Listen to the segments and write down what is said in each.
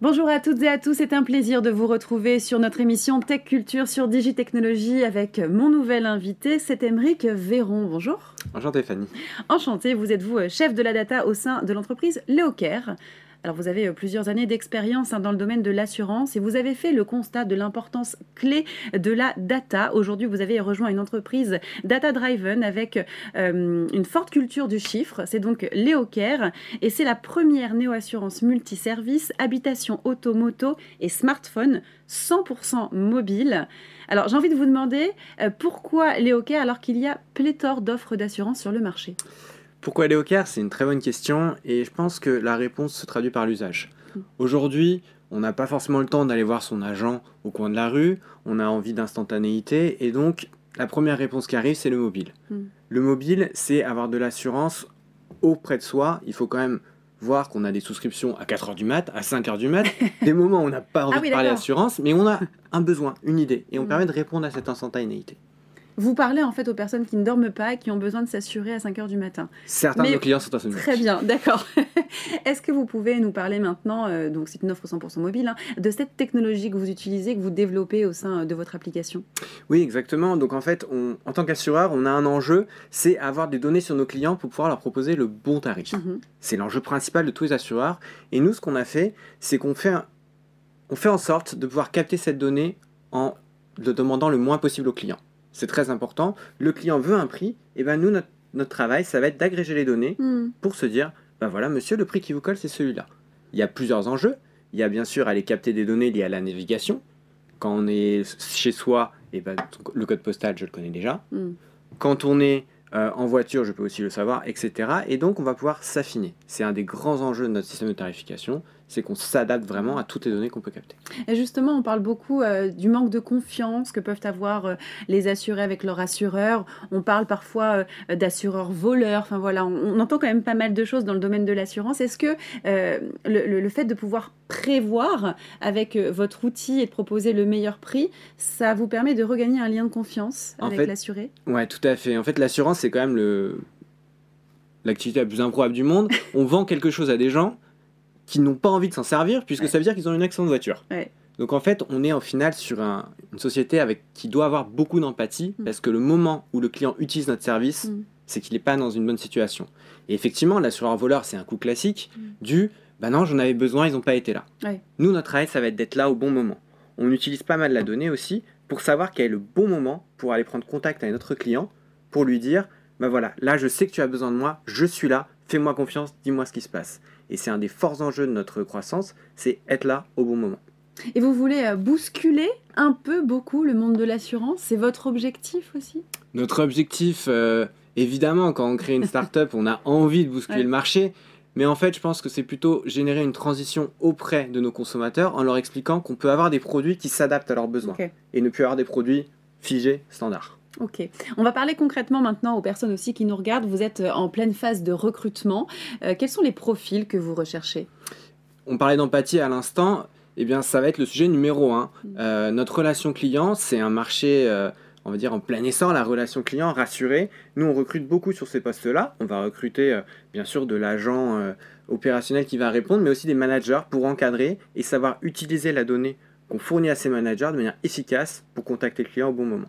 Bonjour à toutes et à tous, c'est un plaisir de vous retrouver sur notre émission Tech Culture sur Digitechnologie avec mon nouvel invité, c'est Émeric Véron. Bonjour. Enchanté Fanny. Enchanté, vous êtes vous chef de la data au sein de l'entreprise Leocare. Alors vous avez euh, plusieurs années d'expérience hein, dans le domaine de l'assurance et vous avez fait le constat de l'importance clé de la data. Aujourd'hui, vous avez rejoint une entreprise data driven avec euh, une forte culture du chiffre. C'est donc Leocare et c'est la première néo-assurance multiservice, habitation auto-moto et smartphone 100% mobile. Alors j'ai envie de vous demander euh, pourquoi Leocare alors qu'il y a pléthore d'offres d'assurance sur le marché? Pourquoi aller au Caire? C'est une très bonne question et je pense que la réponse se traduit par l'usage. Mm. Aujourd'hui, on n'a pas forcément le temps d'aller voir son agent au coin de la rue, on a envie d'instantanéité et donc la première réponse qui arrive, c'est le mobile. Mm. Le mobile, c'est avoir de l'assurance auprès de soi. Il faut quand même voir qu'on a des souscriptions à 4h du mat, à 5h du mat, des moments où on n'a pas envie ah de parler d'assurance, mais on a un besoin, une idée, et on mm. permet de répondre à cette instantanéité. Vous parlez en fait aux personnes qui ne dorment pas, qui ont besoin de s'assurer à 5 heures du matin. Certains de nos clients sont insomniaques. Très bien, d'accord. Est-ce que vous pouvez nous parler maintenant, euh, donc c'est une offre 100% mobile, hein, de cette technologie que vous utilisez, que vous développez au sein de votre application? Oui, exactement. Donc en fait, en tant qu'assureur, on a un enjeu, c'est avoir des données sur nos clients pour pouvoir leur proposer le bon tarif. Mhm. C'est l'enjeu principal de tous les assureurs. Et nous, ce qu'on a fait, c'est qu'on fait, on fait en sorte de pouvoir capter cette donnée en le demandant le moins possible aux clients c'est très important. Le client veut un prix, et ben nous, notre, travail, ça va être d'agréger les données hmm. pour se dire, ben voilà, monsieur, le prix qui vous colle, c'est celui-là. Il y a plusieurs enjeux. Il y a bien sûr aller capter des données liées à la navigation. Quand on est chez soi, et ben, le code postal, je le connais déjà. Hmm. Quand on est euh, en voiture, je peux aussi le savoir, etc. Et donc, on va pouvoir s'affiner. C'est un des grands enjeux de notre système de tarification, c'est qu'on s'adapte vraiment à toutes les données qu'on peut capter. Et justement, on parle beaucoup euh, du manque de confiance que peuvent avoir euh, les assurés avec leur assureur. On parle parfois d'assureurs voleurs. Enfin voilà, on, entend quand même pas mal de choses dans le domaine de l'assurance. Est-ce que le, fait de pouvoir prévoir avec votre outil et de proposer le meilleur prix, ça vous permet de regagner un lien de confiance avec l'assuré? Ouais, tout à fait. En fait, l'assurance c'est quand même le l'activité la plus improbable du monde. On vend quelque chose à des gens qui n'ont pas envie de s'en servir, puisque ça veut dire qu'ils ont une accident de voiture. Donc en fait, on est au final sur une société avec qui doit avoir beaucoup d'empathie, mm. parce que le moment où le client utilise notre service, mm. c'est qu'il n'est pas dans une bonne situation. Et effectivement, l'assureur voleur, c'est un coup classique mm. du bah non, j'en avais besoin, ils n'ont pas été là. Nous, notre travail, ça va être d'être là au bon moment. On utilise pas mal la donnée aussi pour savoir quel est le bon moment pour aller prendre contact avec notre client pour lui dire, ben voilà, là je sais que tu as besoin de moi, je suis là, fais-moi confiance, dis-moi ce qui se passe. Et c'est un des forts enjeux de notre croissance, c'est être là au bon moment. Et vous voulez euh, bousculer un peu beaucoup le monde de l'assurance? C'est votre objectif aussi? Notre objectif, euh, évidemment, quand on crée une start-up, on a envie de bousculer le marché. Mais en fait, je pense que c'est plutôt générer une transition auprès de nos consommateurs en leur expliquant qu'on peut avoir des produits qui s'adaptent à leurs besoins et ne plus avoir des produits figés, standards. Ok. On va parler concrètement maintenant aux personnes aussi qui nous regardent. Vous êtes euh, en pleine phase de recrutement. Euh, quels sont les profils que vous recherchez? On parlait d'empathie à l'instant. Eh bien, ça va être le sujet numéro un. Mm. Euh, notre relation client, c'est un marché, on va dire, en plein essor, la relation client rassurée. Nous, on recrute beaucoup sur ces postes-là. On va recruter, bien sûr, de l'agent opérationnel qui va répondre, mais aussi des managers pour encadrer et savoir utiliser la donnée qu'on fournit à ces managers de manière efficace pour contacter le client au bon moment.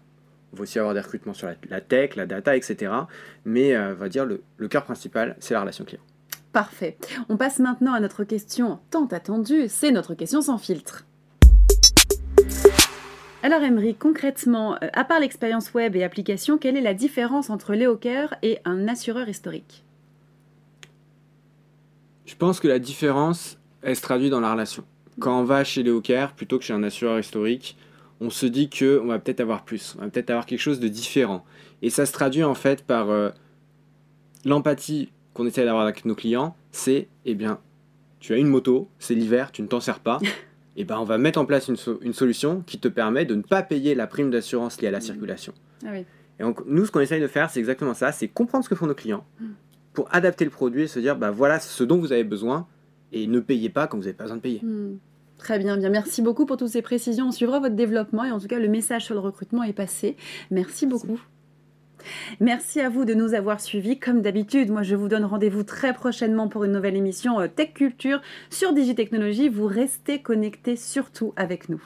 On va aussi avoir des recrutements sur la, tech, la data, etc. Mais euh, on va dire le, le cœur principal, c'est la relation client. Parfait. On passe maintenant à notre question tant attendue, c'est notre question sans filtre. Alors Emery, concrètement, euh, à part l'expérience web et application, quelle est la différence entre Leocare et un assureur historique? Je pense que la différence, elle se traduit dans la relation. Quand on va chez Leocare, plutôt que chez un assureur historique, on se dit que on va peut-être avoir plus, on va peut-être avoir quelque chose de différent. Et ça se traduit en fait par euh, l'empathie qu'on essaie d'avoir avec nos clients. C'est, eh bien, tu as une moto, c'est l'hiver, tu ne t'en sers pas. et eh ben, on va mettre en place une, solution qui te permet de ne pas payer la prime d'assurance liée à la mmh. circulation. Ah et donc, nous, ce qu'on essaye de faire, c'est exactement ça, c'est comprendre ce que font nos clients mmh. pour adapter le produit et se dire, bah voilà ce dont vous avez besoin et ne payez pas quand vous n'avez pas besoin de payer. Mmh. Très bien, bien. Merci beaucoup pour toutes ces précisions. On suivra votre développement et en tout cas, le message sur le recrutement est passé. Merci beaucoup. Merci à vous de nous avoir suivis. Comme d'habitude, moi je vous donne rendez-vous très prochainement pour une nouvelle émission euh, Tech Culture sur Digitechnologie. Vous restez connectés surtout avec nous.